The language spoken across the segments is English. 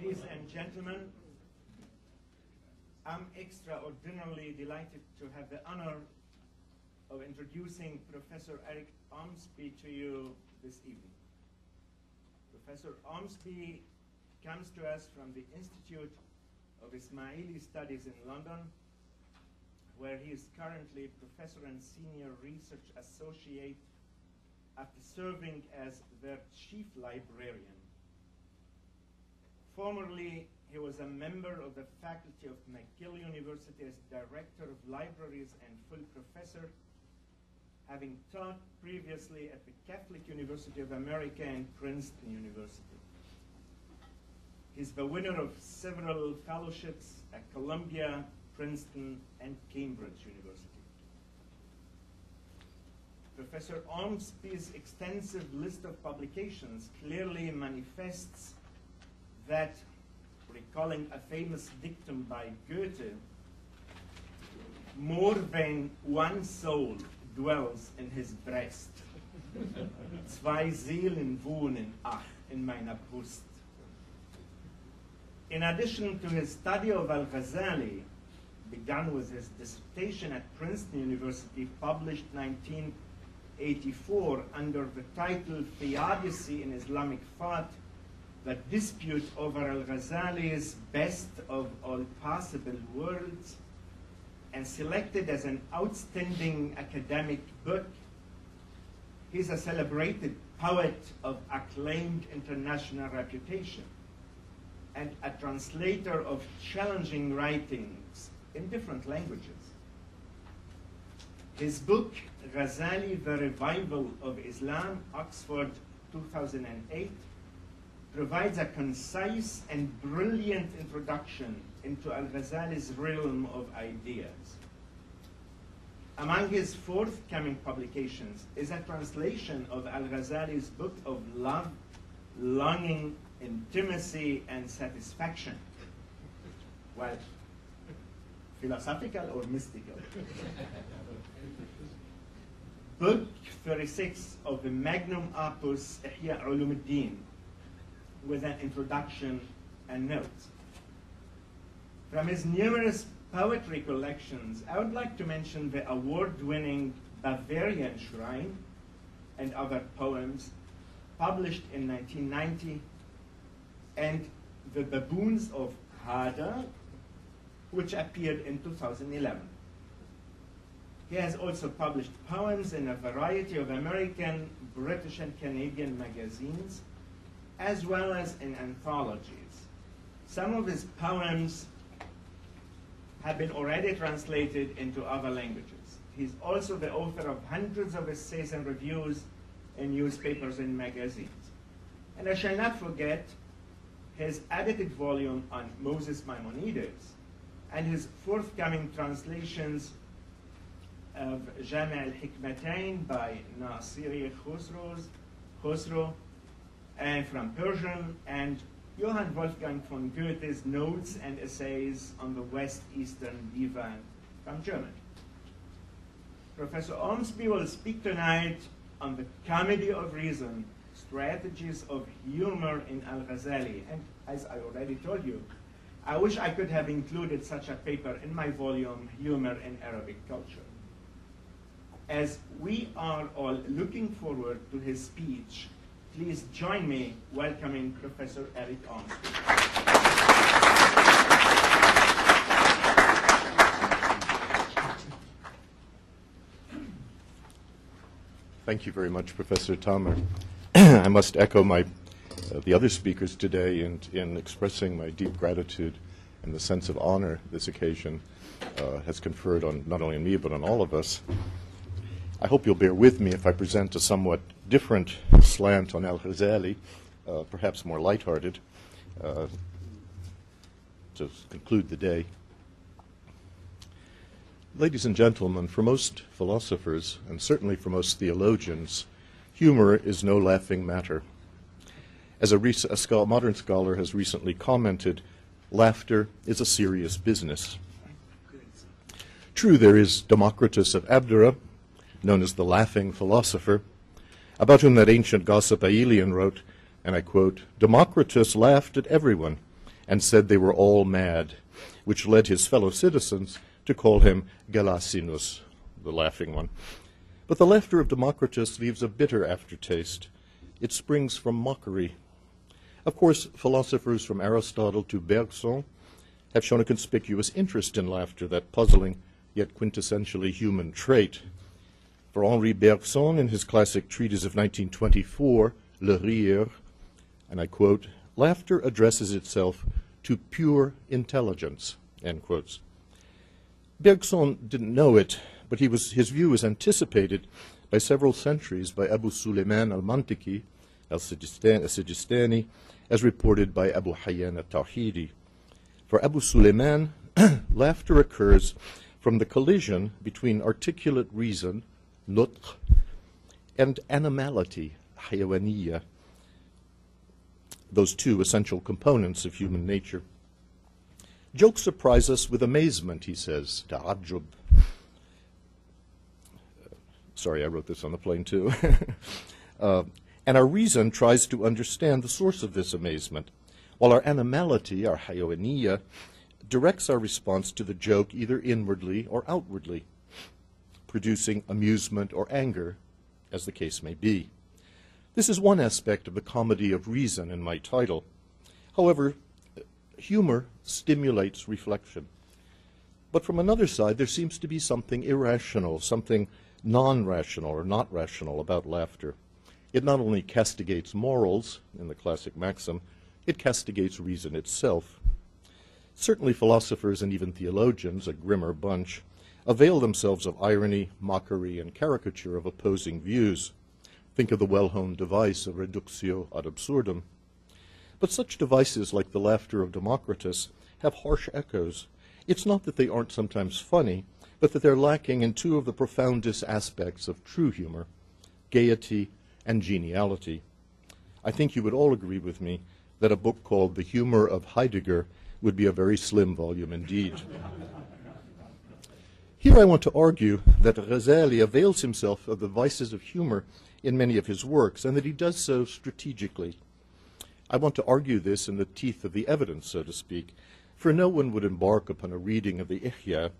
Ladies and gentlemen, I'm extraordinarily delighted to have the honor of introducing Professor Eric Ormsby to you this evening. Professor Ormsby comes to us from the Institute of Ismaili Studies in London, where he is currently professor and senior research associate after serving as their chief librarian. Formerly, he was a member of the faculty of McGill University as director of libraries and full professor, having taught previously at the Catholic University of America and Princeton University. He's the winner of several fellowships at Columbia, Princeton, and Cambridge University. Professor Ormsby's extensive list of publications clearly manifests that, recalling a famous dictum by Goethe, more than one soul dwells in his breast. Zwei Seelen wohnen, ach, in meiner Brust. In addition to his study of Al-Ghazali, begun with his dissertation at Princeton University, published 1984 under the title Theodicy in Islamic Thought, the dispute over Al-Ghazali's best of all possible worlds, and selected as an outstanding academic book. He's a celebrated poet of acclaimed international reputation and a translator of challenging writings in different languages. His book, Ghazali, The Revival of Islam, Oxford 2008, provides a concise and brilliant introduction into Al-Ghazali's realm of ideas. Among his forthcoming publications is a translation of Al-Ghazali's book of love, longing, intimacy, and satisfaction. Well, philosophical or mystical? book 36 of the magnum opus Ihya Ulumuddin with an introduction and notes. From his numerous poetry collections, I would like to mention the award-winning Bavarian Shrine and other poems published in 1990 and The Baboons of Hada, which appeared in 2011. He has also published poems in a variety of American, British, and Canadian magazines, as well as in anthologies. Some of his poems have been already translated into other languages. He's also the author of hundreds of essays and reviews in newspapers and magazines. And I shall not forget his edited volume on Moses Maimonides and his forthcoming translations of Jami' al-Hikmatain by Nasiri Khosrow and from Persian and Johann Wolfgang von Goethe's notes and essays on the West Eastern Divan from German. Professor Ormsby will speak tonight on the comedy of reason, strategies of humor in Al-Ghazali. And as I already told you, I wish I could have included such a paper in my volume, Humor in Arabic Culture. As we are all looking forward to his speech, please join me welcoming Professor Eric Ormsby. Thank you very much, Professor Tamer. I must echo my, uh, the other speakers today in, in expressing my deep gratitude and the sense of honor this occasion uh, has conferred on not only me but on all of us. I hope you'll bear with me if I present a somewhat different slant on Al Ghazali, uh, perhaps more lighthearted, uh, to conclude the day. Ladies and gentlemen, for most philosophers, and certainly for most theologians, humor is no laughing matter. As a, rec- a modern scholar has recently commented, laughter is a serious business. True, there is Democritus of Abdera, known as the laughing philosopher, about whom that ancient gossip Aelian wrote, and I quote, Democritus laughed at everyone, and said they were all mad, which led his fellow citizens to call him Gelasinus, the laughing one. But the laughter of Democritus leaves a bitter aftertaste. It springs from mockery. Of course, philosophers from Aristotle to Bergson have shown a conspicuous interest in laughter, that puzzling yet quintessentially human trait. For Henri Bergson, in his classic treatise of 1924, Le Rire, and I quote, laughter addresses itself to pure intelligence, end quotes. Bergson didn't know it, but was, his view was anticipated by several centuries by Abu Suleiman al-Mantiki, al-Sijistani, as reported by Abu Hayyan al-Tawhidi. For Abu Suleiman, laughter occurs from the collision between articulate reason, nutq, and animality, hayawaniya, those two essential components of human nature. Jokes surprise us with amazement, he says, ta'ajjub. Sorry, I wrote this on the plane too. uh, and our reason tries to understand the source of this amazement, while our animality, our hayawaniya, directs our response to the joke either inwardly or outwardly, producing amusement or anger, as the case may be. This is one aspect of the comedy of reason in my title. However, humor stimulates reflection. But from another side, there seems to be something irrational, something non rational or not rational about laughter. It not only castigates morals, in the classic maxim, it castigates reason itself. Certainly, philosophers and even theologians, a grimmer bunch, avail themselves of irony, mockery, and caricature of opposing views. Think of the well honed device of reductio ad absurdum. But such devices, like the laughter of Democritus, have harsh echoes. It's not that they aren't sometimes funny, but that they're lacking in two of the profoundest aspects of true humor gaiety and geniality. I think you would all agree with me that a book called The Humor of Heidegger would be a very slim volume indeed. Here I want to argue that Ghazali avails himself of the vices of humor in many of his works, and that he does so strategically. I want to argue this in the teeth of the evidence, so to speak, for no one would embark upon a reading of the Ihya,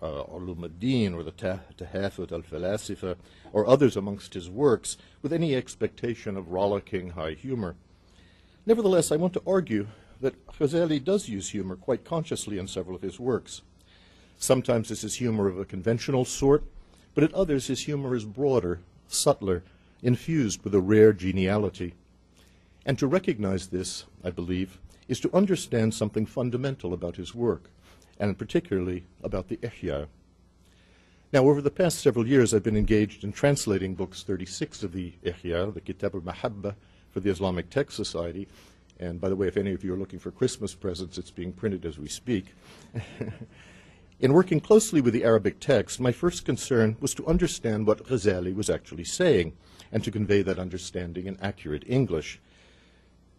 uh, Ulum or the Tahafut al-Falasifa, or others amongst his works, with any expectation of rollicking high humor. Nevertheless, I want to argue that Ghazali does use humor quite consciously in several of his works. Sometimes this is humor of a conventional sort, but at others his humor is broader, subtler, infused with a rare geniality. And to recognize this, I believe, is to understand something fundamental about his work, and particularly about the Ihya. Now, over the past several years, I've been engaged in translating books 36 of the Ihya, the Kitab al-Mahabba, for the Islamic Text Society. And by the way, if any of you are looking for Christmas presents, it's being printed as we speak. In working closely with the Arabic text, my first concern was to understand what Ghazali was actually saying and to convey that understanding in accurate English.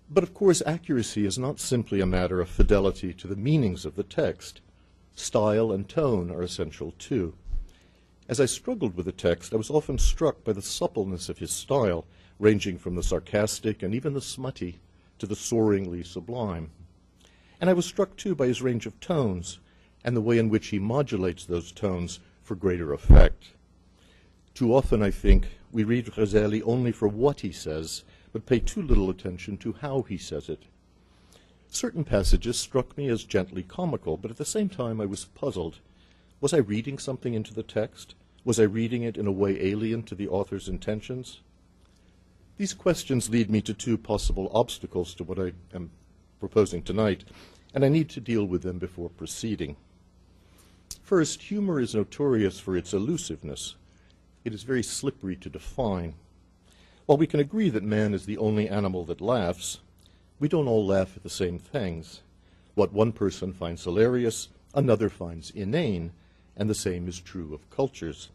But of course, accuracy is not simply a matter of fidelity to the meanings of the text. Style and tone are essential too. As I struggled with the text, I was often struck by the suppleness of his style, ranging from the sarcastic and even the smutty to the soaringly sublime. And I was struck too by his range of tones, and the way in which he modulates those tones for greater effect. Too often, I think, we read Ghazali only for what he says, but pay too little attention to how he says it. Certain passages struck me as gently comical, but at the same time I was puzzled. Was I reading something into the text? Was I reading it in a way alien to the author's intentions? These questions lead me to two possible obstacles to what I am proposing tonight, and I need to deal with them before proceeding. First, humor is notorious for its elusiveness. It is very slippery to define. While we can agree that man is the only animal that laughs, we don't all laugh at the same things. What one person finds hilarious, another finds inane, and the same is true of cultures.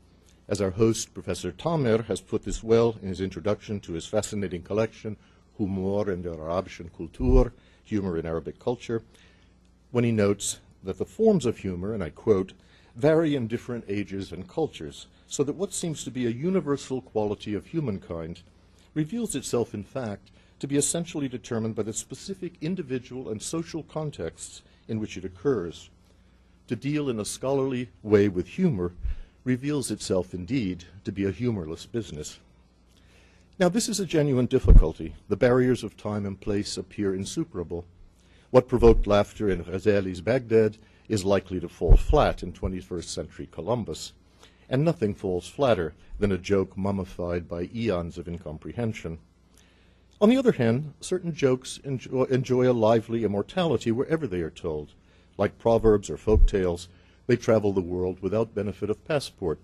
As our host, Professor Tamer, has put this well in his introduction to his fascinating collection, Humor in der Arabischen Kultur, Humor in Arabic Culture, when he notes that the forms of humor, and I quote, vary in different ages and cultures, so that what seems to be a universal quality of humankind reveals itself, in fact, to be essentially determined by the specific individual and social contexts in which it occurs. To deal in a scholarly way with humor reveals itself, indeed, to be a humorless business. Now, this is a genuine difficulty. The barriers of time and place appear insuperable. What provoked laughter in Ghazali's Baghdad is likely to fall flat in 21st century Columbus, and nothing falls flatter than a joke mummified by eons of incomprehension. On the other hand, certain jokes enjoy, enjoy, a lively immortality wherever they are told. Like proverbs or folk tales, they travel the world without benefit of passport.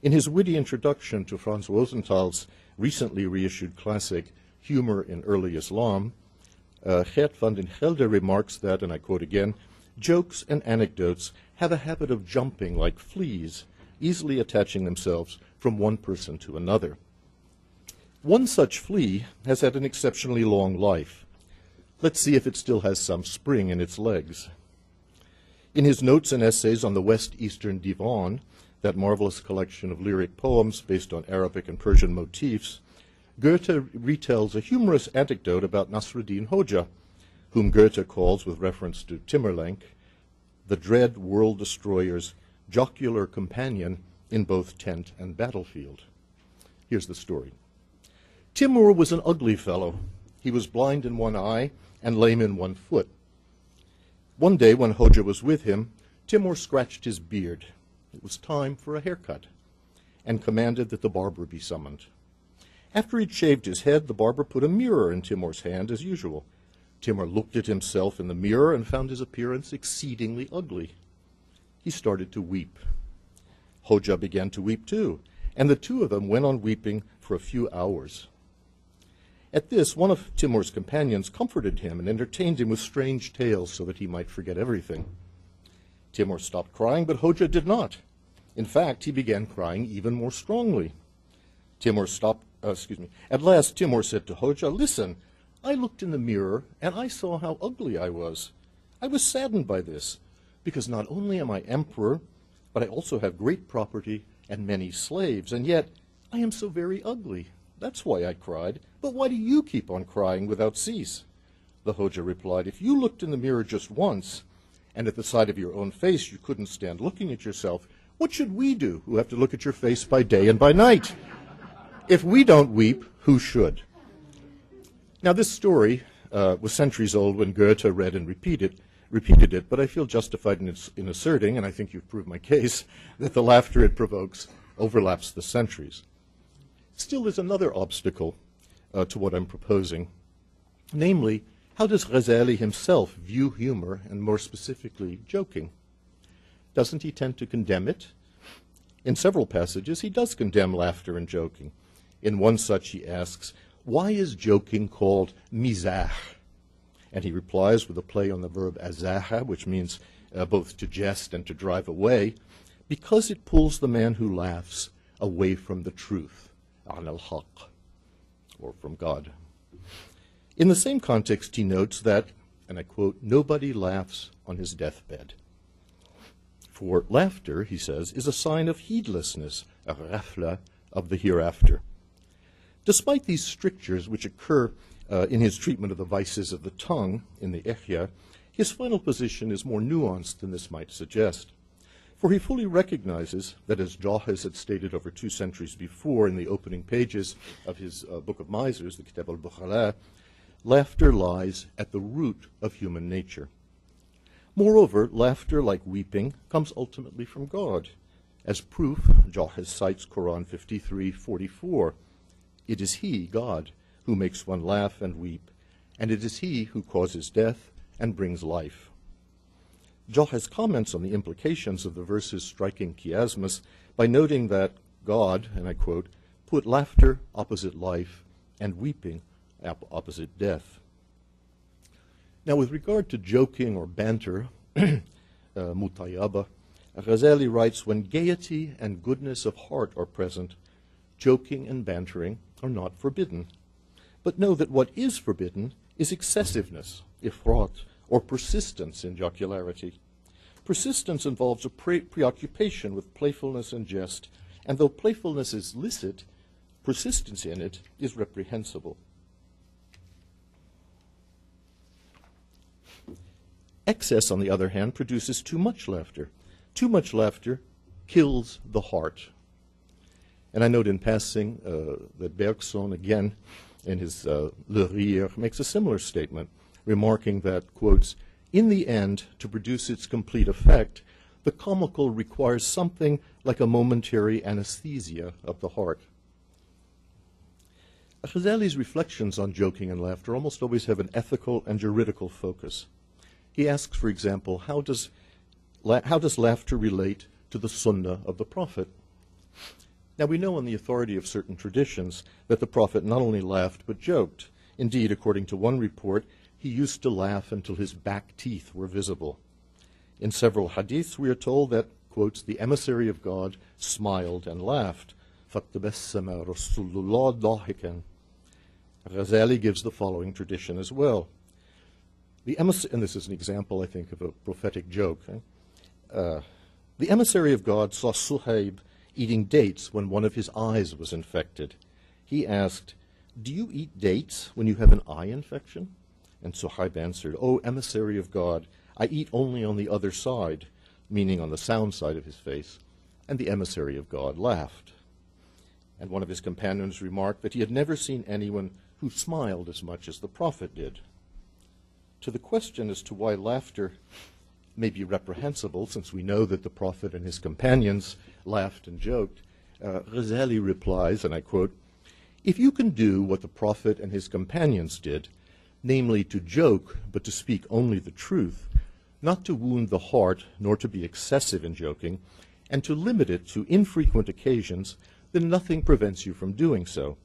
In his witty introduction to Franz Rosenthal's recently reissued classic, Humor in Early Islam, uh, Geert Jan van Gelder remarks that, and I quote again, jokes and anecdotes have a habit of jumping like fleas, easily attaching themselves from one person to another. One such flea has had an exceptionally long life. Let's see if it still has some spring in its legs. In his notes and essays on the West Eastern Divan, that marvelous collection of lyric poems based on Arabic and Persian motifs, Goethe retells a humorous anecdote about Nasruddin Hoja, whom Goethe calls, with reference to Timurlenk, the dread world destroyer's jocular companion in both tent and battlefield. Here's the story. Timur was an ugly fellow. He was blind in one eye and lame in one foot. One day, when Hoja was with him, Timur scratched his beard. It was time for a haircut, and commanded that the barber be summoned. After he'd shaved his head, the barber put a mirror in Timur's hand as usual. Timur looked at himself in the mirror and found his appearance exceedingly ugly. He started to weep. Hoja began to weep too, and the two of them went on weeping for a few hours. At this, one of Timur's companions comforted him and entertained him with strange tales so that he might forget everything. Timur stopped crying, but Hoja did not. In fact, he began crying even more strongly. Timur stopped, uh, excuse me. At last, Timur said to Hoja, Listen, I looked in the mirror and I saw how ugly I was. I was saddened by this, because not only am I emperor, but I also have great property and many slaves, and yet I am so very ugly. That's why I cried. But why do you keep on crying without cease? The Hoja replied, If you looked in the mirror just once, and at the sight of your own face you couldn't stand looking at yourself, what should we do who have to look at your face by day and by night? If we don't weep, who should? Now, this story uh, was centuries old when Goethe read and repeated, repeated it, but I feel justified in, in asserting, and I think you've proved my case, that the laughter it provokes overlaps the centuries. Still, there's another obstacle uh, to what I'm proposing, namely, how does Ghazali himself view humor, and more specifically, joking? Doesn't he tend to condemn it? In several passages, he does condemn laughter and joking. In one such, he asks, Why is joking called mizah? And he replies with a play on the verb azaha, which means uh, both to jest and to drive away, because it pulls the man who laughs away from the truth, an al haq, or from God. In the same context, he notes that, and I quote, nobody laughs on his deathbed. For laughter, he says, is a sign of heedlessness, a ghafla of the hereafter. Despite these strictures which occur uh, in his treatment of the vices of the tongue in the Ihya, his final position is more nuanced than this might suggest. For he fully recognizes that, as Jahiz had stated over two centuries before in the opening pages of his uh, Book of Misers, the Kitab al Bukhala, laughter lies at the root of human nature. Moreover, laughter, like weeping, comes ultimately from God. As proof, Jahiz cites Quran 53:44. It is He, God, who makes one laugh and weep, and it is He who causes death and brings life. Jahiz comments on the implications of the verse's striking chiasmus by noting that God, and I quote, put laughter opposite life and weeping opposite death. Now, with regard to joking or banter, uh, mutayaba, Ghazali writes, when gaiety and goodness of heart are present, joking and bantering are not forbidden. But know that what is forbidden is excessiveness, ifrat, or persistence in jocularity. Persistence involves a pre- preoccupation with playfulness and jest, and though playfulness is licit, persistence in it is reprehensible. Excess, on the other hand, produces too much laughter. Too much laughter kills the heart. And I note in passing uh, that Bergson, again, in his uh, Le Rire, makes a similar statement, remarking that, quotes, in the end, to produce its complete effect, the comical requires something like a momentary anesthesia of the heart. Ghazali's reflections on joking and laughter almost always have an ethical and juridical focus. He asks, for example, how does, how does laughter relate to the sunnah of the Prophet? Now, we know on the authority of certain traditions that the Prophet not only laughed but joked. Indeed, according to one report, he used to laugh until his back teeth were visible. In several hadiths, we are told that, quotes, the emissary of God smiled and laughed. فَتَبَسَّمَ رَسُولُ اللَّهِ ضَاحِكًا Ghazali gives the following tradition as well. The emissary, and this is an example, I think, of a prophetic joke. eh? Uh, the emissary of God saw Suhaib eating dates when one of his eyes was infected. He asked, Do you eat dates when you have an eye infection? And Suhaib answered, O emissary of God, I eat only on the other side, meaning on the sound side of his face. And the emissary of God laughed. And one of his companions remarked that he had never seen anyone who smiled as much as the prophet did. To the question as to why laughter may be reprehensible, since we know that the prophet and his companions laughed and joked, uh, Ghazali replies, and I quote, If you can do what the prophet and his companions did, namely to joke, but to speak only the truth, not to wound the heart, nor to be excessive in joking, and to limit it to infrequent occasions, then nothing prevents you from doing so.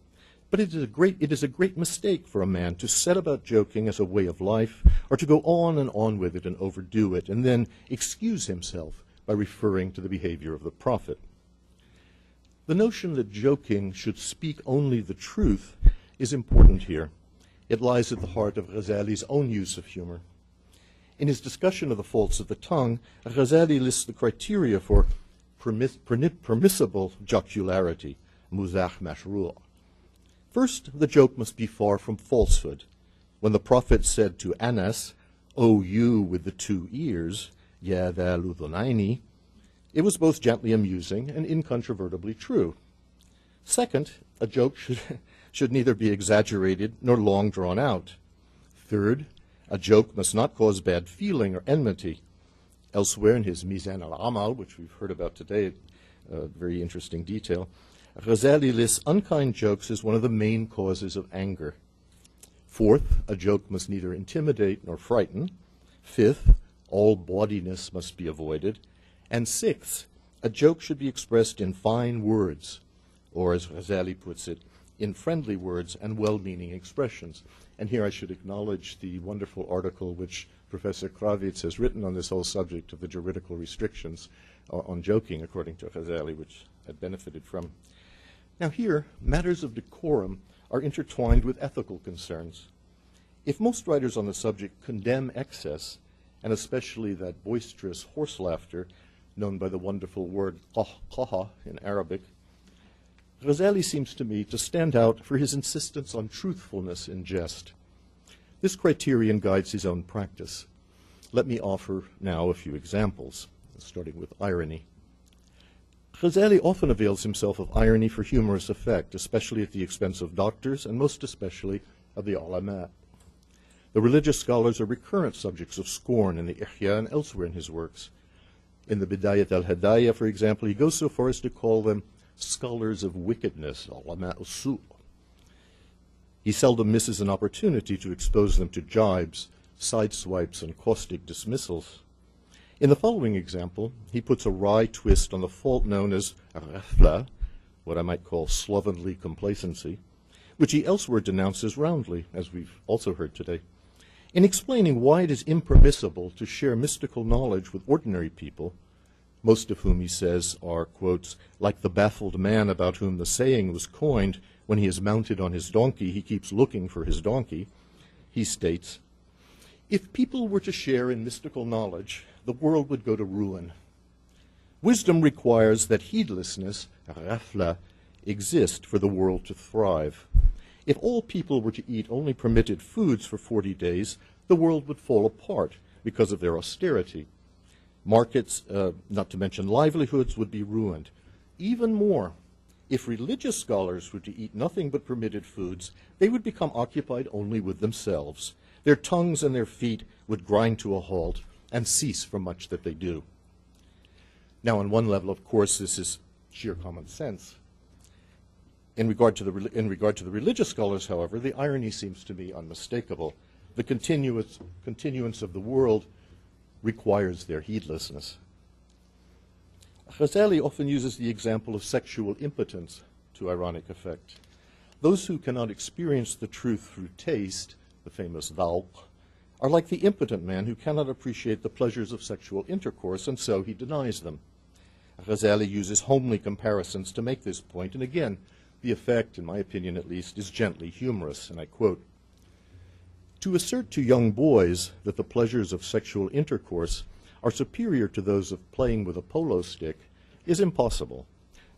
But it is, a great, it is a great mistake for a man to set about joking as a way of life, or to go on and on with it and overdo it, and then excuse himself by referring to the behavior of the prophet. The notion that joking should speak only the truth is important here. It lies at the heart of Ghazali's own use of humor. In his discussion of the faults of the tongue, Ghazali lists the criteria for permis- permissible jocularity, muzah mashru'. First, the joke must be far from falsehood. When the Prophet said to Anas, O you with the two ears, ya dha ludhunaini, it was both gently amusing and incontrovertibly true. Second, a joke should, should neither be exaggerated nor long drawn out. Third, a joke must not cause bad feeling or enmity. Elsewhere in his Mizan al-Amal, which we've heard about today, a very interesting detail, Ghazali lists unkind jokes as one of the main causes of anger. Fourth, a joke must neither intimidate nor frighten. Fifth, all bawdiness must be avoided. And sixth, a joke should be expressed in fine words, or as Ghazali puts it, in friendly words and well meaning expressions. And here I should acknowledge the wonderful article which Professor Kravitz has written on this whole subject of the juridical restrictions uh, on joking, according to Ghazali, which I benefited from. Now, here, matters of decorum are intertwined with ethical concerns. If most writers on the subject condemn excess, and especially that boisterous horse laughter known by the wonderful word qaha in Arabic, Ghazali seems to me to stand out for his insistence on truthfulness in jest. This criterion guides his own practice. Let me offer now a few examples, starting with irony. Ghazali often avails himself of irony for humorous effect, especially at the expense of doctors and most especially of the ulama. The religious scholars are recurrent subjects of scorn in the Ihya and elsewhere in his works. In the Bidayat al-Hidaya, for example, he goes so far as to call them scholars of wickedness, ulama usu. He seldom misses an opportunity to expose them to jibes, sideswipes, and caustic dismissals. In the following example, he puts a wry twist on the fault known as ghafla, what I might call slovenly complacency, which he elsewhere denounces roundly, as we've also heard today. In explaining why it is impermissible to share mystical knowledge with ordinary people, most of whom he says are, quotes, like the baffled man about whom the saying was coined, when he is mounted on his donkey, he keeps looking for his donkey, he states, if people were to share in mystical knowledge, the world would go to ruin. Wisdom requires that heedlessness, ghafla, exist for the world to thrive. If all people were to eat only permitted foods for 40 days, the world would fall apart because of their austerity. Markets, uh, not to mention livelihoods, would be ruined. Even more, if religious scholars were to eat nothing but permitted foods, they would become occupied only with themselves. Their tongues and their feet would grind to a halt and cease from much that they do. Now, on one level, of course, this is sheer common sense. In regard, to the, in regard to the religious scholars, however, the irony seems to be unmistakable. The continuous, continuance of the world requires their heedlessness. Ghazali often uses the example of sexual impotence to ironic effect. Those who cannot experience the truth through taste, the famous dhawq, are like the impotent man who cannot appreciate the pleasures of sexual intercourse, and so he denies them. Ghazali uses homely comparisons to make this point, and again, the effect, in my opinion at least, is gently humorous, and I quote To assert to young boys that the pleasures of sexual intercourse are superior to those of playing with a polo stick is impossible,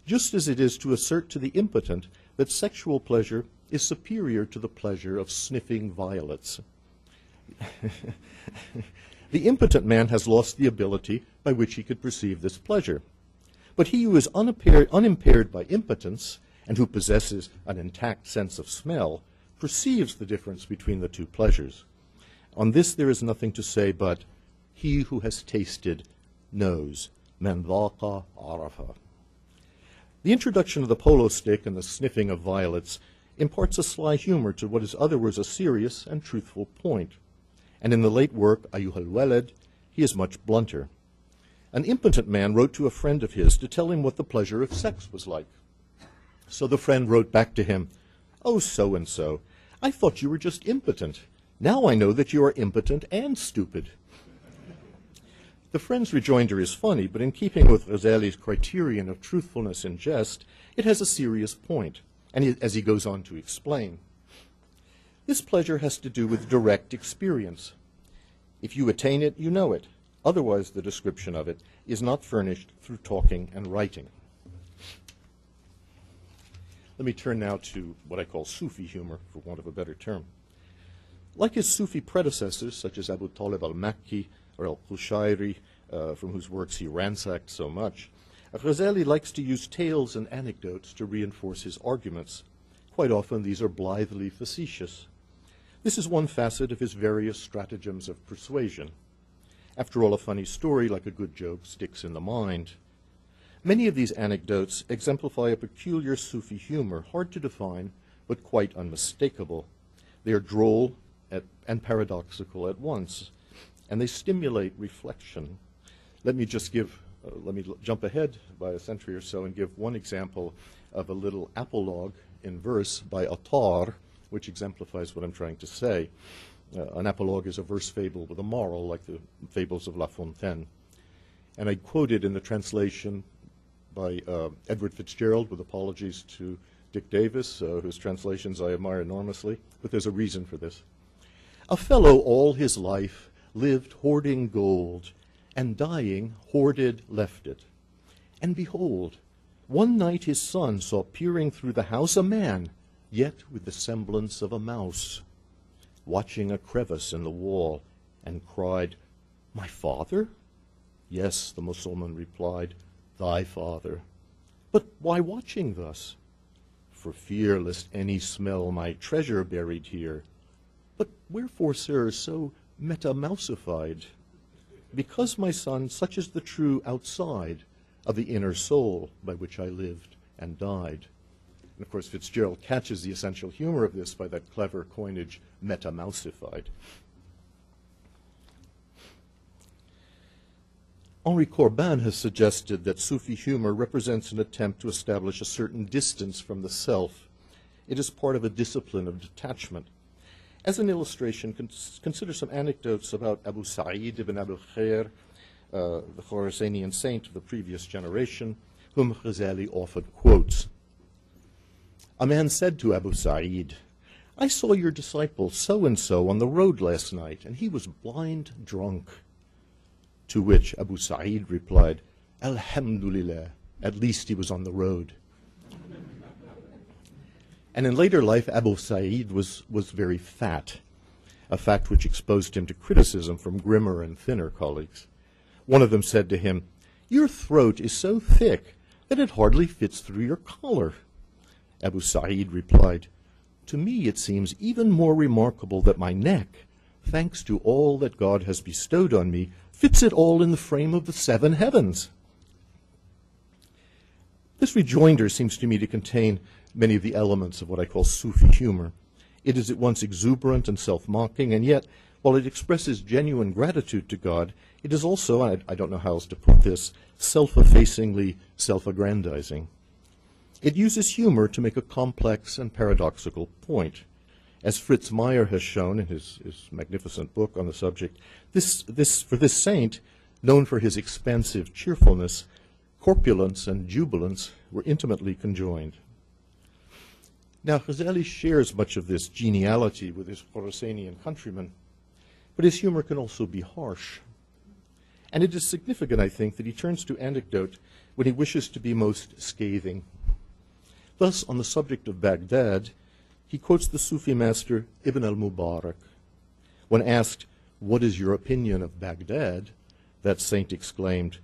just as it is to assert to the impotent that sexual pleasure is superior to the pleasure of sniffing violets. the impotent man has lost the ability by which he could perceive this pleasure. But he who is unimpaired, unimpaired by impotence and who possesses an intact sense of smell perceives the difference between the two pleasures. On this there is nothing to say but, he who has tasted knows. Man dhaqa arafa. The introduction of the polo stick and the sniffing of violets imparts a sly humor to what is otherwise a serious and truthful point. And in the late work, Ayyuhal Walad, he is much blunter. An impotent man wrote to a friend of his to tell him what the pleasure of sex was like. So the friend wrote back to him, Oh, so and so, I thought you were just impotent. Now I know that you are impotent and stupid. The friend's rejoinder is funny, but in keeping with Ghazali's criterion of truthfulness in jest, it has a serious point, and he, as he goes on to explain. This pleasure has to do with direct experience. If you attain it, you know it. Otherwise, the description of it is not furnished through talking and writing. Let me turn now to what I call Sufi humor, for want of a better term. Like his Sufi predecessors, such as Abu Talib al-Makki or al-Qushayri, uh, from whose works he ransacked so much, Ghazali likes to use tales and anecdotes to reinforce his arguments. Quite often these are blithely facetious. This is one facet of his various stratagems of persuasion. After all, a funny story, like a good joke, sticks in the mind. Many of these anecdotes exemplify a peculiar Sufi humor, hard to define, but quite unmistakable. They are droll at, and paradoxical at once, and they stimulate reflection. Let me just give, uh, let me jump ahead by a century or so and give one example of a little apologue in verse by Attar, which exemplifies what I'm trying to say. Uh, an apologue is a verse fable with a moral, like the fables of La Fontaine. And I quoted in the translation by uh, Edward Fitzgerald, with apologies to Dick Davis, uh, whose translations I admire enormously, but there's a reason for this. A fellow all his life lived hoarding gold, and dying hoarded left it. And behold, one night his son saw peering through the house a man, yet with the semblance of a mouse, watching a crevice in the wall, and cried, My father? Yes, the Mussulman replied, thy father. But why watching thus? For fear lest any smell my treasure buried here. But wherefore, sir, so metamousified? Because, my son, such is the true outside of the inner soul by which I lived and died. And of course, Fitzgerald catches the essential humor of this by that clever coinage, metamousified. Henri Corbin has suggested that Sufi humor represents an attempt to establish a certain distance from the self. It is part of a discipline of detachment. As an illustration, cons- consider some anecdotes about Abu Sa'id ibn Abu Khair, uh, the Khorasanian saint of the previous generation, whom Ghazali often quotes. A man said to Abu Sa'id, I saw your disciple so and so on the road last night, and he was blind drunk. To which Abu Sa'id replied, Alhamdulillah, at least he was on the road. And in later life, Abu Sa'id was, was very fat, a fact which exposed him to criticism from grimmer and thinner colleagues. One of them said to him, Your throat is so thick that it hardly fits through your collar. Abu Sa'id replied, To me it seems even more remarkable that my neck, thanks to all that God has bestowed on me, fits it all in the frame of the seven heavens. This rejoinder seems to me to contain many of the elements of what I call Sufi humor. It is at once exuberant and self mocking, and yet, while it expresses genuine gratitude to God, it is also, I, I don't know how else to put this, self effacingly self aggrandizing. It uses humor to make a complex and paradoxical point. As Fritz Meier has shown in his, his magnificent book on the subject, this, this, for this saint, known for his expansive cheerfulness, corpulence and jubilance were intimately conjoined. Now, Ghazali shares much of this geniality with his Khorasanian countrymen, but his humor can also be harsh. And it is significant, I think, that he turns to anecdote when he wishes to be most scathing. Thus, on the subject of Baghdad, he quotes the Sufi master Ibn al Mubarak. When asked, What is your opinion of Baghdad? that saint exclaimed,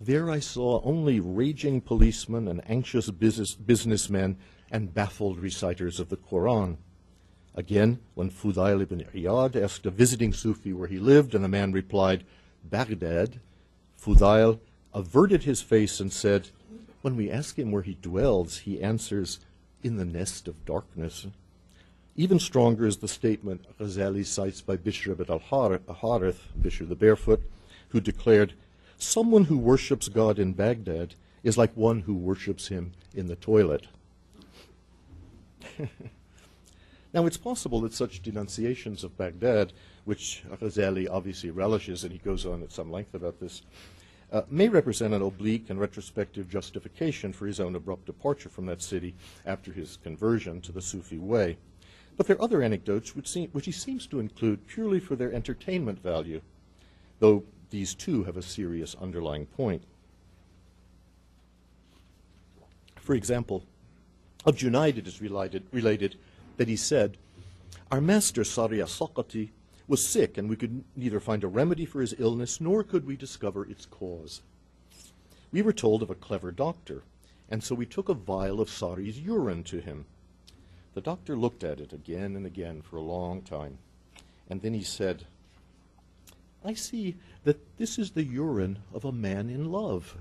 There I saw only raging policemen and anxious business, businessmen and baffled reciters of the Quran. Again, when Fudail ibn Iyad asked a visiting Sufi where he lived, and the man replied, Baghdad, Fudail averted his face and said, When we ask him where he dwells, he answers, In the nest of darkness. Even stronger is the statement Ghazali cites by Bishr ibn al-Harith, Bishr the Barefoot, who declared, Someone who worships God in Baghdad is like one who worships him in the toilet. now, it's possible that such denunciations of Baghdad, which Ghazali obviously relishes, and he goes on at some length about this, uh, may represent an oblique and retrospective justification for his own abrupt departure from that city after his conversion to the Sufi way. But there are other anecdotes which, seem, which he seems to include purely for their entertainment value, though these too have a serious underlying point. For example, of Junaid it is related, related that he said, Our master Sari al-Saqati was sick, and we could neither find a remedy for his illness nor could we discover its cause. We were told of a clever doctor, and so we took a vial of Sari's urine to him. The doctor looked at it again and again for a long time, and then he said, I see that this is the urine of a man in love.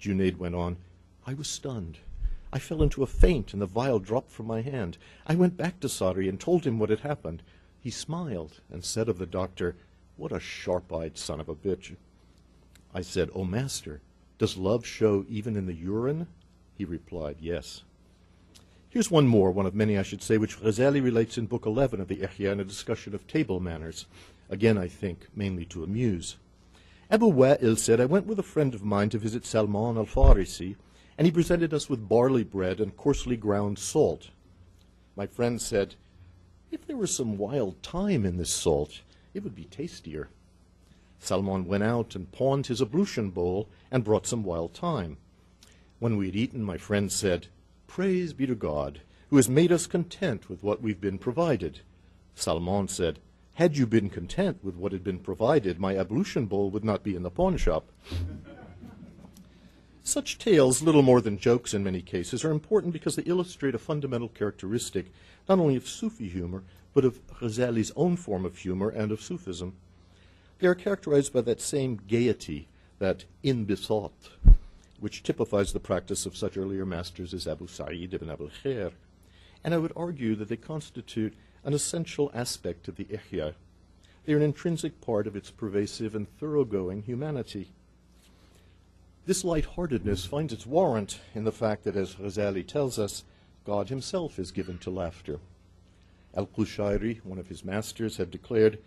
Junaid went on, I was stunned. I fell into a faint, and the vial dropped from my hand. I went back to Sari and told him what had happened. He smiled and said of the doctor, What a sharp eyed son of a bitch. I said, O oh, master, does love show even in the urine? He replied, Yes. Here's one more, one of many, I should say, which Ghazali relates in Book 11 of the Ihya in a discussion of table manners. Again, I think, mainly to amuse. Abu Wa'il said, I went with a friend of mine to visit Salman al-Farisi, and he presented us with barley bread and coarsely ground salt. My friend said, if there was some wild thyme in this salt, it would be tastier. Salman went out and pawned his ablution bowl and brought some wild thyme. When we had eaten, my friend said, Praise be to God, who has made us content with what we've been provided. Salman said, Had you been content with what had been provided, my ablution bowl would not be in the pawn shop. Such tales, little more than jokes in many cases, are important because they illustrate a fundamental characteristic not only of Sufi humor, but of Ghazali's own form of humor and of Sufism. They are characterized by that same gaiety, that inbisat, which typifies the practice of such earlier masters as Abu Sa'id ibn Abu Khair. And I would argue that they constitute an essential aspect of the Ihya. They are an intrinsic part of its pervasive and thoroughgoing humanity. This lightheartedness finds its warrant in the fact that, as Ghazali tells us, God himself is given to laughter. Al Qushayri, one of his masters, had declared,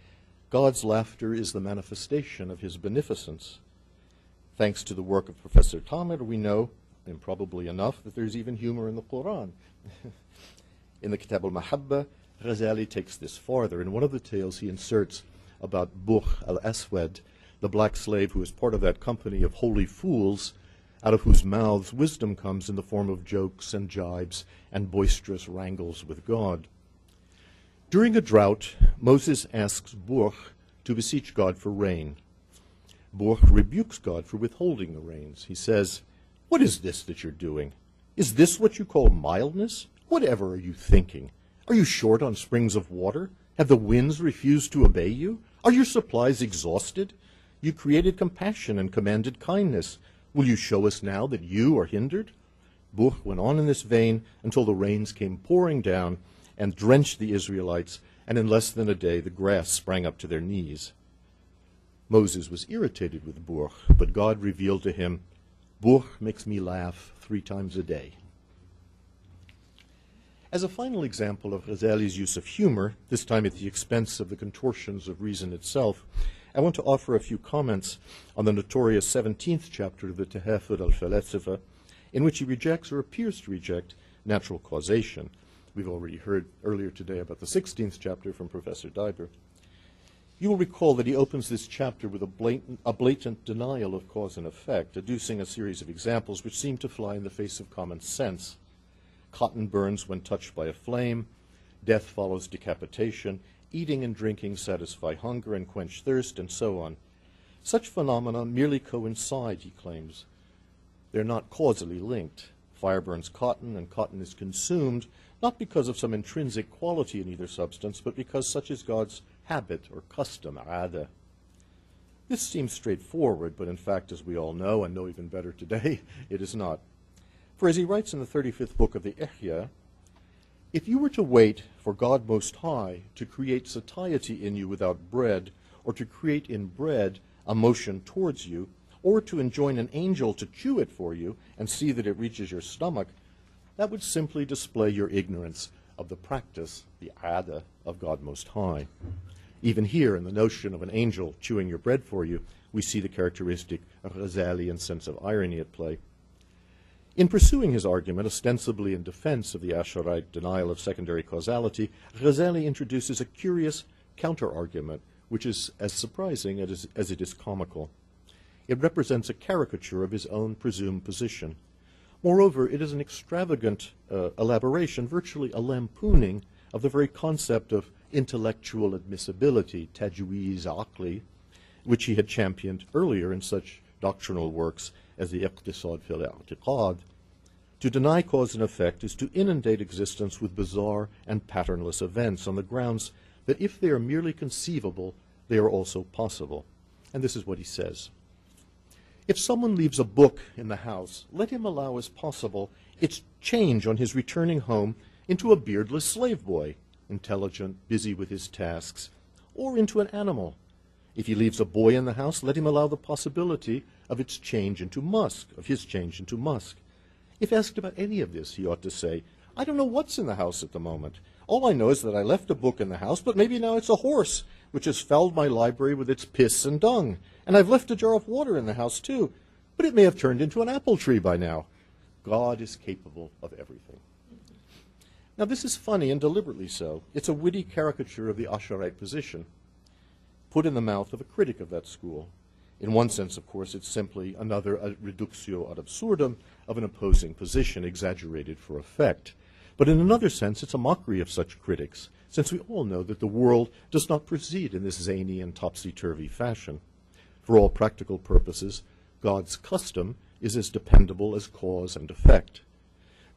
God's laughter is the manifestation of his beneficence. Thanks to the work of Professor Tamer, we know, and probably enough, that there's even humor in the Quran. in the Kitab al Mahabba, Ghazali takes this farther. In one of the tales, he inserts about Burkh al Aswad, the black slave who is part of that company of holy fools out of whose mouths wisdom comes in the form of jokes and jibes and boisterous wrangles with God. During a drought, Moses asks Burkh to beseech God for rain. Burkh rebukes God for withholding the rains. He says, What is this that you're doing? Is this what you call mildness? Whatever are you thinking? Are you short on springs of water? Have the winds refused to obey you? Are your supplies exhausted? You created compassion and commanded kindness. Will you show us now that you are hindered? Burkh went on in this vein until the rains came pouring down and drenched the Israelites, and in less than a day the grass sprang up to their knees. Moses was irritated with Burkh, but God revealed to him, Burkh makes me laugh three times a day. As a final example of Ghazali's use of humor, this time at the expense of the contortions of reason itself, I want to offer a few comments on the notorious 17th chapter of the Tahafut al-Falasifa, in which he rejects or appears to reject natural causation. We've already heard earlier today about the 16th chapter from Professor Deiber. You will recall that he opens this chapter with a blatant, a blatant denial of cause and effect, adducing a series of examples which seem to fly in the face of common sense. Cotton burns when touched by a flame, death follows decapitation, eating and drinking satisfy hunger and quench thirst, and so on. Such phenomena merely coincide, he claims. They're not causally linked. Fire burns cotton, and cotton is consumed, not because of some intrinsic quality in either substance, but because such is God's habit or custom, ada. This seems straightforward, but in fact, as we all know, and know even better today, it is not. For as he writes in the 35th book of the Ihya, if you were to wait for God Most High to create satiety in you without bread, or to create in bread a motion towards you, or to enjoin an angel to chew it for you and see that it reaches your stomach, that would simply display your ignorance of the practice, the ada, of God Most High. Even here, in the notion of an angel chewing your bread for you, we see the characteristic Ghazalian sense of irony at play. In pursuing his argument, ostensibly in defense of the Asharite denial of secondary causality, Ghazali introduces a curious counter-argument, which is as surprising as, as it is comical. It represents a caricature of his own presumed position. Moreover, it is an extravagant uh, elaboration, virtually a lampooning of the very concept of intellectual admissibility, tajweez aqli, which he had championed earlier in such doctrinal works as the Iqtisad fil I'tiqad. To deny cause and effect is to inundate existence with bizarre and patternless events on the grounds that if they are merely conceivable, they are also possible. And this is what he says. If someone leaves a book in the house, let him allow as possible its change on his returning home into a beardless slave boy, intelligent, busy with his tasks, or into an animal. If he leaves a boy in the house, let him allow the possibility of its change into musk, of his change into musk. If asked about any of this, he ought to say, I don't know what's in the house at the moment. All I know is that I left a book in the house, but maybe now it's a horse, which has fouled my library with its piss and dung. And I've left a jar of water in the house, too, but it may have turned into an apple tree by now. God is capable of everything. Now, this is funny and deliberately so. It's a witty caricature of the Asharite position, put in the mouth of a critic of that school. In one sense, of course, it's simply another reductio ad absurdum of an opposing position, exaggerated for effect. But in another sense, it's a mockery of such critics, since we all know that the world does not proceed in this zany and topsy-turvy fashion. For all practical purposes, God's custom is as dependable as cause and effect.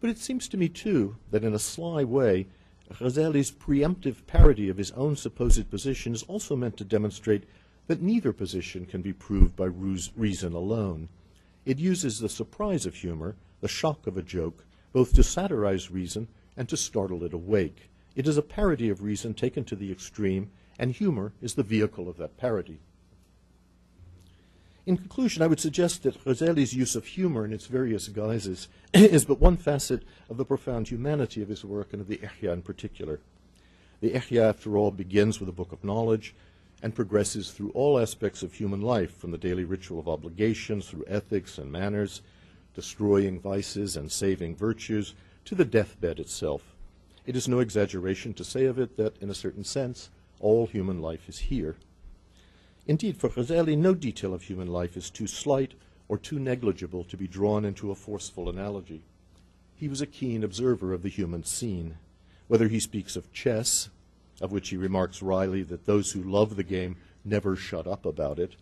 But it seems to me, too, that in a sly way, Ghazali's preemptive parody of his own supposed position is also meant to demonstrate that neither position can be proved by reason alone. It uses the surprise of humor, the shock of a joke, both to satirize reason and to startle it awake. It is a parody of reason taken to the extreme, and humor is the vehicle of that parody. In conclusion, I would suggest that Ghazali's use of humor in its various guises is but one facet of the profound humanity of his work and of the Ihya in particular. The Ihya, after all, begins with a book of knowledge and progresses through all aspects of human life, from the daily ritual of obligations through ethics and manners, destroying vices and saving virtues, to the deathbed itself. It is no exaggeration to say of it that, in a certain sense, all human life is here. Indeed, for Ghazali, no detail of human life is too slight or too negligible to be drawn into a forceful analogy. He was a keen observer of the human scene. Whether he speaks of chess, of which he remarks wryly that those who love the game never shut up about it,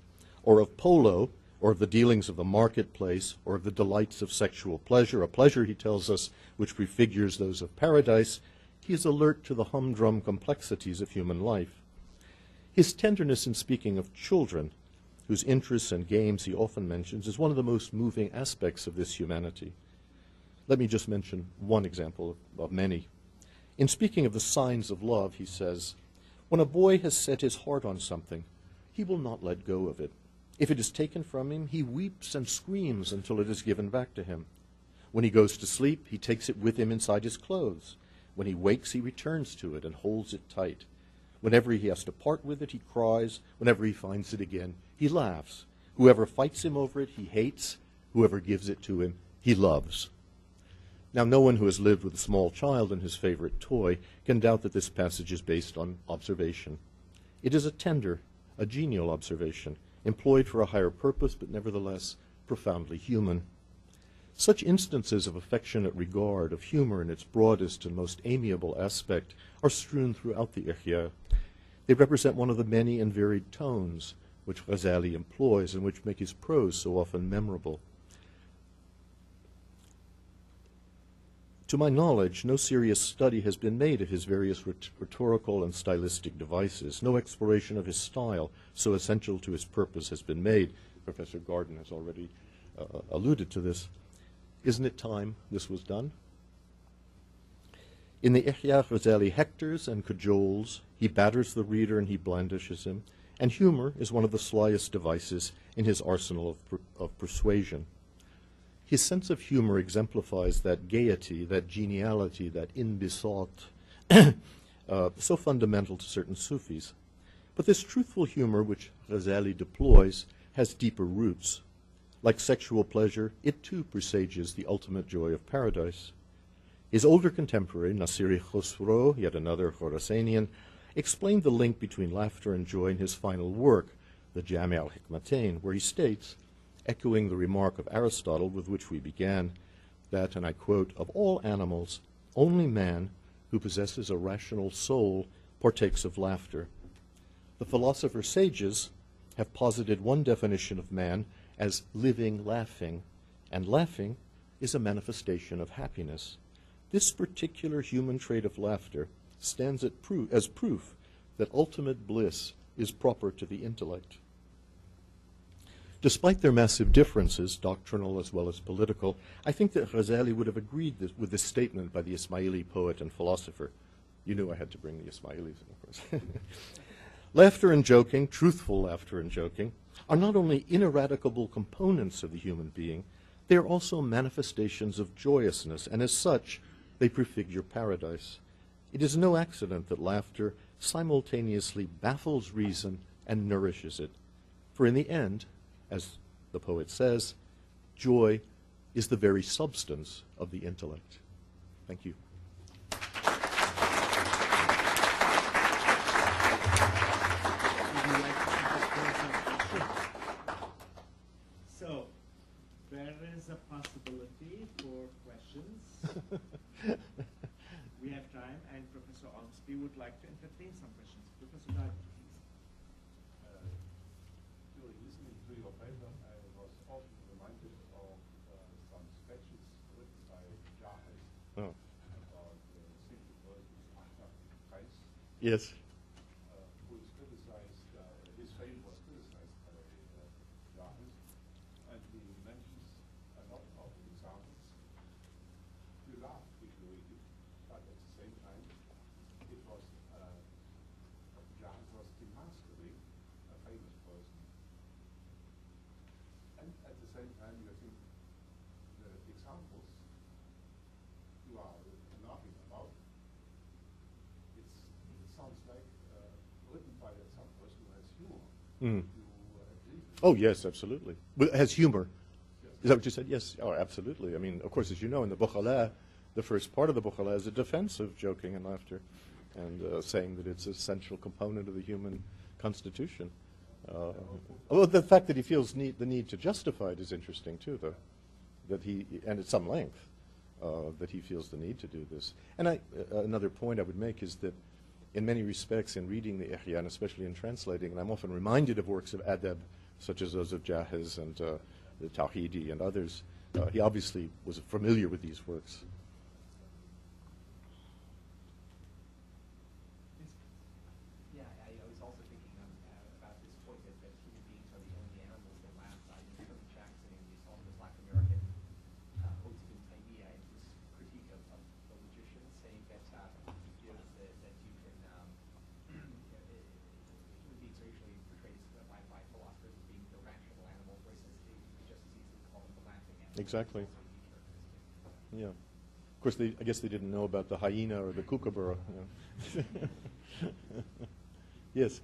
or of polo, or of the dealings of the marketplace, or of the delights of sexual pleasure, a pleasure, he tells us, which prefigures those of paradise, he is alert to the humdrum complexities of human life. His tenderness in speaking of children, whose interests and games he often mentions, is one of the most moving aspects of this humanity. Let me just mention one example of, many. In speaking of the signs of love, he says, When a boy has set his heart on something, he will not let go of it. If it is taken from him, he weeps and screams until it is given back to him. When he goes to sleep, he takes it with him inside his clothes. When he wakes, he returns to it and holds it tight. Whenever he has to part with it, he cries. Whenever he finds it again, he laughs. Whoever fights him over it, he hates. Whoever gives it to him, he loves. Now, no one who has lived with a small child and his favorite toy can doubt that this passage is based on observation. It is a tender, a genial observation, employed for a higher purpose, but nevertheless profoundly human. Such instances of affectionate regard, of humor in its broadest and most amiable aspect, are strewn throughout the Ihya. They represent one of the many and varied tones which Ghazali employs and which make his prose so often memorable. To my knowledge, no serious study has been made of his various rhetorical and stylistic devices. No exploration of his style, so essential to his purpose, has been made. Professor Garden has already uh, alluded to this. Isn't it time this was done? In the Ihya Ghazali hectors and cajoles, he batters the reader and he blandishes him, and humor is one of the slyest devices in his arsenal of, per- of persuasion. His sense of humor exemplifies that gaiety, that geniality, that inbisat, uh, so fundamental to certain Sufis. But this truthful humor which Ghazali deploys has deeper roots. Like sexual pleasure, it too presages the ultimate joy of paradise. His older contemporary, Nasiri Khosrow, yet another Khorasanian, explained the link between laughter and joy in his final work, the Jami al Hikmatain, where he states echoing the remark of Aristotle with which we began, that, and I quote, of all animals, only man who possesses a rational soul partakes of laughter. The philosopher sages have posited one definition of man as living laughing, and laughing is a manifestation of happiness. This particular human trait of laughter stands as proof that ultimate bliss is proper to the intellect. Despite their massive differences, doctrinal as well as political, I think that Ghazali would have agreed this, with this statement by the Ismaili poet and philosopher. You knew I had to bring the Ismailis in, of course. laughter and joking, truthful laughter and joking, are not only ineradicable components of the human being, they are also manifestations of joyousness, and as such, they prefigure paradise. It is no accident that laughter simultaneously baffles reason and nourishes it. For in the end, as the poet says, joy is the very substance of the intellect. Thank you. So, there is a possibility for questions. we have time, and Professor Ormsby would like to entertain some questions. Professor Dyer. Yes. Uh, who is criticized, uh, his fame was criticized by uh, Jahiz, and he mentions a lot of examples. You laugh if you read it, but at the same time, it was, uh, Jahiz was demasquing a famous person. And at the same time, you think the examples you are laughing about it's, it sounds like uh, written by some person who has humor. Mm. Oh, yes, absolutely. It has humor. Is that what you said? Yes. Oh, absolutely. I mean, of course, as you know, in the Bukhala, the first part of the Bukhala is a defense of joking and laughter and uh, saying that it's an essential component of the human constitution. Uh, well, the fact that he feels need, the need to justify it is interesting too, though. That he, and at some length, uh, that he feels the need to do this. And I, uh, another point I would make is that, in many respects, in reading the Ihya, and especially in translating, and I'm often reminded of works of adab, such as those of Jahiz and uh, the Tawhidi and others. Uh, he obviously was familiar with these works. Yeah, I, I was also thinking um, uh, about this point that, that human beings are the only animals that laugh. I mean, Sherman Jackson in his all the Black American uh, Odes of Taymiyyah and his critique of, of the logician, saying that uh, you know that, that you can um, you know, it, human beings are usually portrayed as, by, by philosophers as being irrational animals, whereas you could just as easily call them the laughing animals. Exactly. Also a key characteristic. Yeah. Of course, they, I guess they didn't know about the hyena or the kookaburra. you know. yes.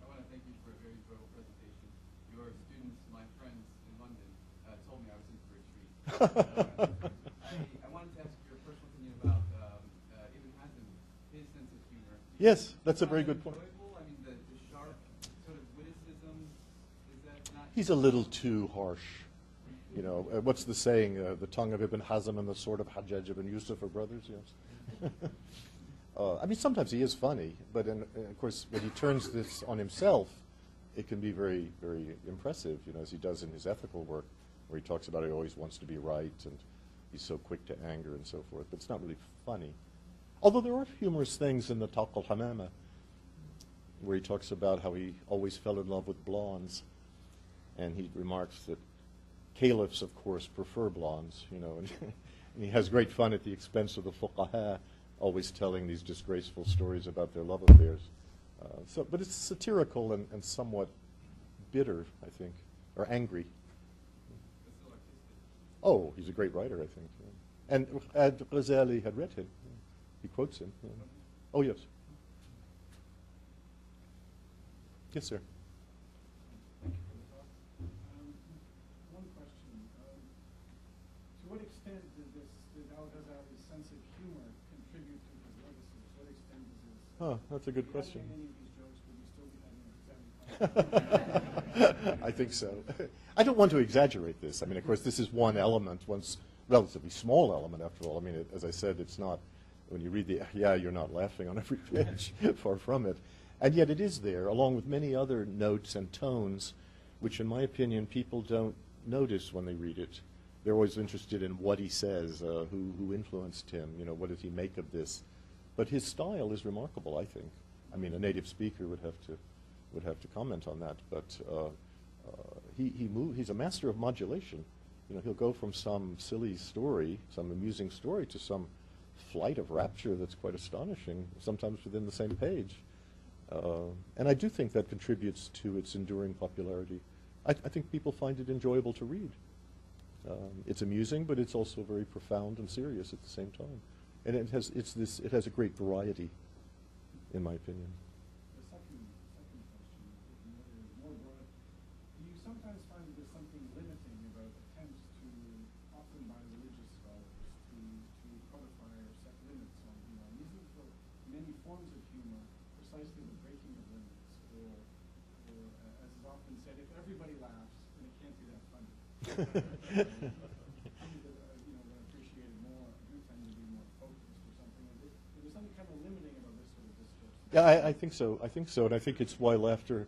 I want to thank you for a very enjoyable presentation. Your students, my friends in London, uh, told me I was in for a treat. I, wanted to ask your personal opinion about um, uh, Ibn Hazm, his sense of humor. Yes, that's a very good point. enjoyable? I mean, the, the sharp sort of witticism, is that not... He's a little too harsh. You know, uh, what's the saying? Uh, the tongue of Ibn Hazm and the sword of Hajjaj ibn Yusuf are brothers, yes. uh, I mean, sometimes he is funny, but in, uh, of course, when he turns this on himself, it can be very, very impressive, you know, as he does in his ethical work, where he talks about he always wants to be right and he's so quick to anger and so forth. But it's not really funny. Although there are humorous things in the Tawq al-Hamama, where he talks about how he always fell in love with blondes. And he remarks that caliphs, of course, prefer blondes, you know, and, and he has great fun at the expense of the fuqaha, always telling these disgraceful stories about their love affairs. Uh, so, but it's satirical and, and somewhat bitter, I think, or angry. Oh, he's a great writer, I think. yeah. And, and Ghazali had read him. yeah. He quotes him. yeah. Oh, yes. Yes, sir. Thank you for the talk. Um, One question. um, To what extent did this, did Al-Ghazali's sense of humor contribute to his legacy? To what extent is his... Huh, that's a good question. I think so. I don't want to exaggerate this. I mean, of course, this is one element, one relatively small element, after all. I mean, it, as I said, it's not, when you read the yeah, you're not laughing on every page, far from it. And yet it is there, along with many other notes and tones, which, in my opinion, people don't notice when they read it. They're always interested in what he says, uh, who, who influenced him, you know, what did he make of this. But his style is remarkable, I think. I mean, a native speaker would have to would have to comment on that, but uh, uh, he he move, he's a master of modulation. You know, he'll go from some silly story, some amusing story, to some flight of rapture that's quite astonishing, sometimes within the same page. Uh, and I do think that contributes to its enduring popularity. I, I think people find it enjoyable to read. Um, it's amusing, but it's also very profound and serious at the same time. And it has, it's this, it has a great variety, in my opinion. The second, second question, is more, broad. Do you sometimes find that there's something limiting about attempts to, often by religious scholars, to, to codify or set limits on humor? And isn't for many forms of humor precisely the breaking of limits, or, or uh, as is often said, if everybody laughs, then it can't be that funny. Things that, uh, you know, that are appreciated more do tend to be more focused or something. Is there- is there something kind of limiting about this sort of discourse? Yeah, I, I think so. I think so, and I think it's why laughter,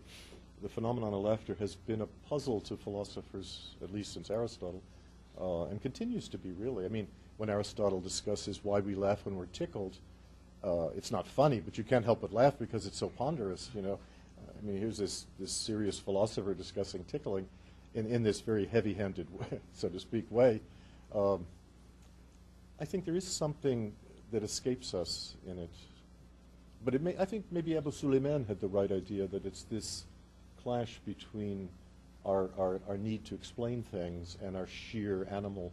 the phenomenon of laughter, has been a puzzle to philosophers at least since Aristotle, uh, and continues to be really. I mean, when Aristotle discusses why we laugh when we're tickled, uh, it's not funny, but you can't help but laugh because it's so ponderous. You know, I mean, here's this this serious philosopher discussing tickling, in in this very heavy-handed, so to speak, way. Um, I think there is something that escapes us in it. But it may, I think maybe Abu Suleiman had the right idea that it's this clash between our, our, our need to explain things and our sheer animal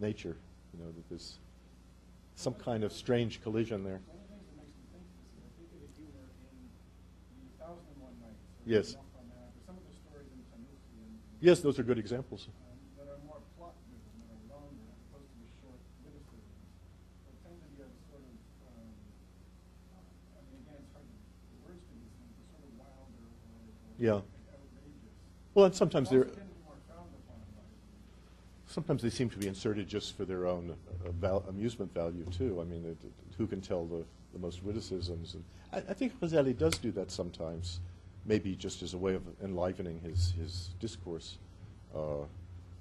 nature. You know, that there's some kind of strange collision there. Yes. of the things that makes me think this is I think of the humor in the Thousand and One Nights. or Yes. Knock on That, or some of the stories in Tanukhi and, and, Yes, those are good examples. um, that are more plot driven, that are longer as opposed to the short witticisms. That tend to be a sort of, um, I mean, again, it's hard to put words to these things, but sort of wilder or, or Yeah. Well, and sometimes they're, sometimes they seem to be inserted just for their own uh, amusement value too. I mean, who can tell the, the most witticisms? And I, I think Ghazali does do that sometimes, maybe just as a way of enlivening his, his discourse. Uh,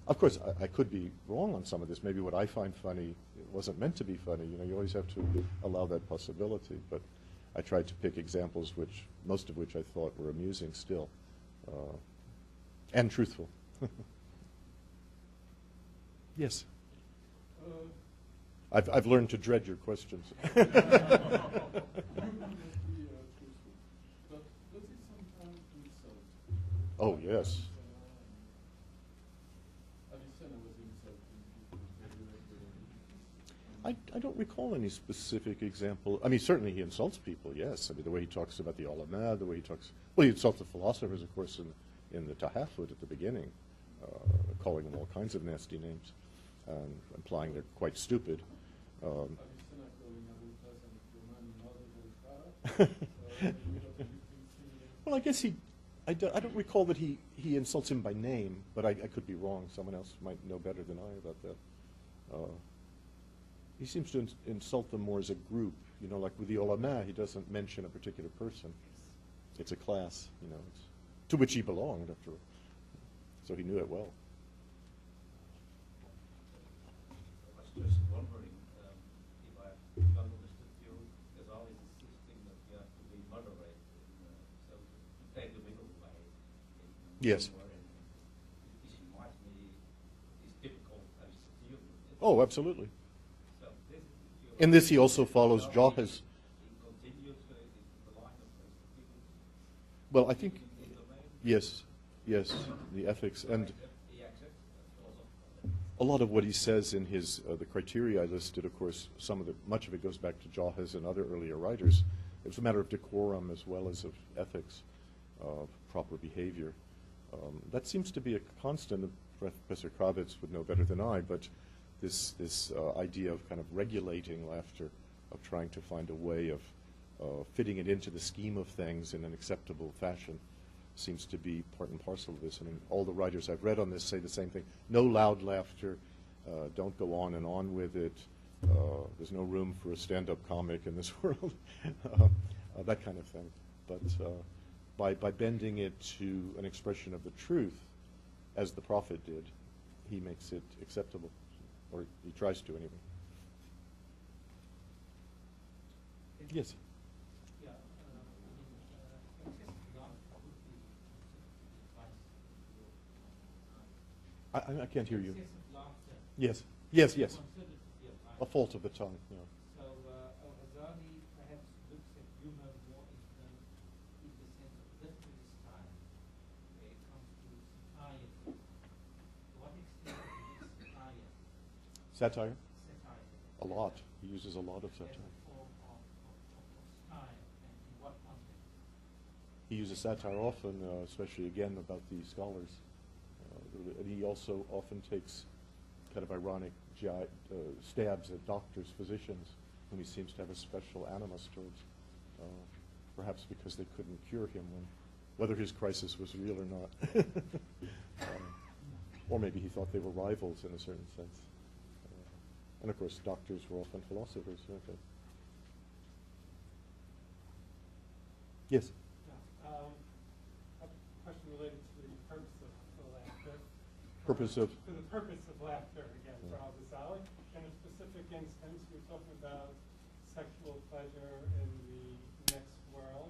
of course, I, I could be wrong on some of this. Maybe what I find funny wasn't meant to be funny. You know, you always have to allow that possibility. But I tried to pick examples, which most of which I thought were amusing still, uh, and truthful. yes. Uh, I've, I've learned to dread your questions. oh, may be, uh, truthful, but does it sometimes insult? oh, yes. Avicenna was insulting people very regularly. I, I don't recall any specific example. I mean, certainly he insults people, yes. I mean, the way he talks about the ulama, the way he talks. Well, he insults the philosophers, of course, in, in the Tahafut at the beginning, uh, calling them all kinds of nasty names, and implying they're quite stupid. Um, well, I guess he. I, do, not recall that he, he insults him by name, but I, I could be wrong. Someone else might know better than I about that. Uh, he seems to ins- insult them more as a group. You know, like with the ulama, he doesn't mention a particular person. It's a class, you know, it's, to which he belonged, after all. So he knew it well. I was just wondering um, if I if I understood you, there's always insisting that you have to be moderate, in, uh, so to take the middle way. in, Yes. wherein This reminds me, is typical Aristotelian. Oh, absolutely. So this, if you- In this he also follows Aristotle. Well, I think, yes, yes, the ethics. And a lot of what he says in his uh, the criteria I listed, of course, some of the much of it goes back to Jahez and other earlier writers. It's a matter of decorum as well as of ethics, of proper behavior. Um, that seems to be a constant. Professor Kravitz would know better than I, but this this uh, idea of kind of regulating laughter, of trying to find a way of uh, fitting it into the scheme of things in an acceptable fashion seems to be part and parcel of this. I mean, all the writers I've read on this say the same thing. No loud laughter. Uh, don't go on and on with it. Uh, there's no room for a stand-up comic in this world. uh, uh, that kind of thing. But by, by bending it to an expression of the truth, as the prophet did, he makes it acceptable, or he tries to anyway. Yes. Yeah, I. I, can't hear you. Yes. Yes, yes. A fault of the tongue. Yeah. So, uh, Al-Ghazali perhaps looks at humor more in terms, in the sense of literary style, where it comes to satiety. To what extent is satire, Satire. A lot. He uses a lot of satire. He uses satire often, uh, especially again about the scholars. Uh, and he also often takes kind of ironic uh, stabs at doctors, physicians, whom he seems to have a special animus towards. Uh, perhaps because they couldn't cure him when, whether his crisis was real or not. Um, or maybe he thought they were rivals in a certain sense. And of course, doctors were often philosophers, weren't they? Yes. Yeah, um, a question related to the purpose of the laughter. Purpose of- To the purpose of laughter, again, for Al-Ghazali. In a specific instance, we're talking about sexual pleasure in the next world.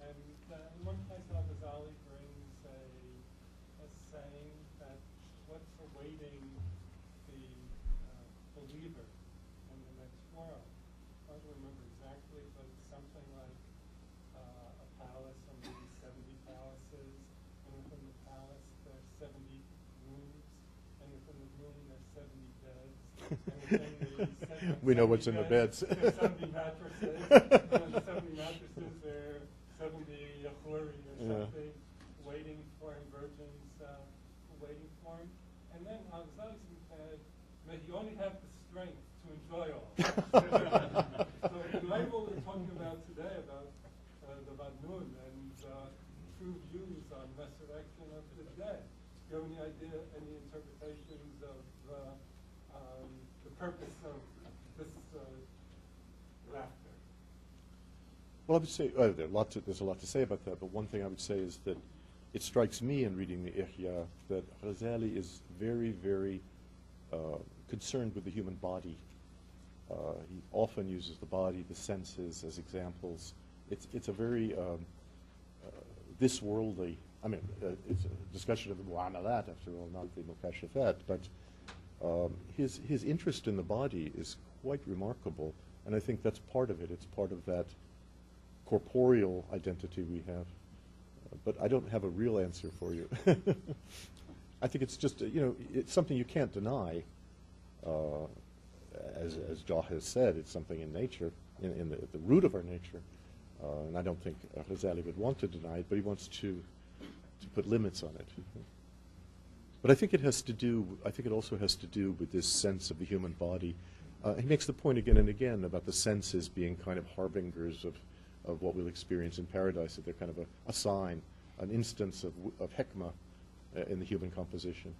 And uh, in one place, Al-Ghazali brings a, a saying that what's awaiting the uh, believer in the next world. I don't remember exactly, but it's something like uh, a palace or maybe 70 palaces, and within the palace there's 70 rooms, and within the room there's 70 beds, and within the se- We know what's 70 in the beds. There's 70 mattresses, and in the 70 mattresses there 70 yachuri or Yeah. something waiting for him, virgins uh, waiting for him. And then Al-Ghazali said that he only had the strength to enjoy all. so in light of what we're talking about today about uh, the Vadnun and uh, true views on resurrection of the dead? Do you have any idea, any interpretations of uh, um, the purpose of this uh, laughter? Well, I would say uh, there there's a lot to say about that, but one thing I would say is that it strikes me in reading the Ihya that Ghazali is very, very uh, concerned with the human body. Uh, he often uses the body, the senses as examples. It's, it's a very um, uh, this worldly, I mean, uh, it's a discussion of the mu'amalat, after all, not the mukashafat, but um, his, his interest in the body is quite remarkable, and I think that's part of it. It's part of that corporeal identity we have. But I don't have a real answer for you. I think it's just, you know, it's something you can't deny. Uh, as, as Jahiz said, it's something in nature, in, in the, the root of our nature. Uh, and I don't think Ghazali would want to deny it, but he wants to, to put limits on it. But I think it has to do, I think it also has to do with this sense of the human body. Uh, he makes the point again and again about the senses being kind of harbingers of, of what we'll experience in paradise, that they're kind of a, a sign, an instance of, of hekmah uh, in the human composition.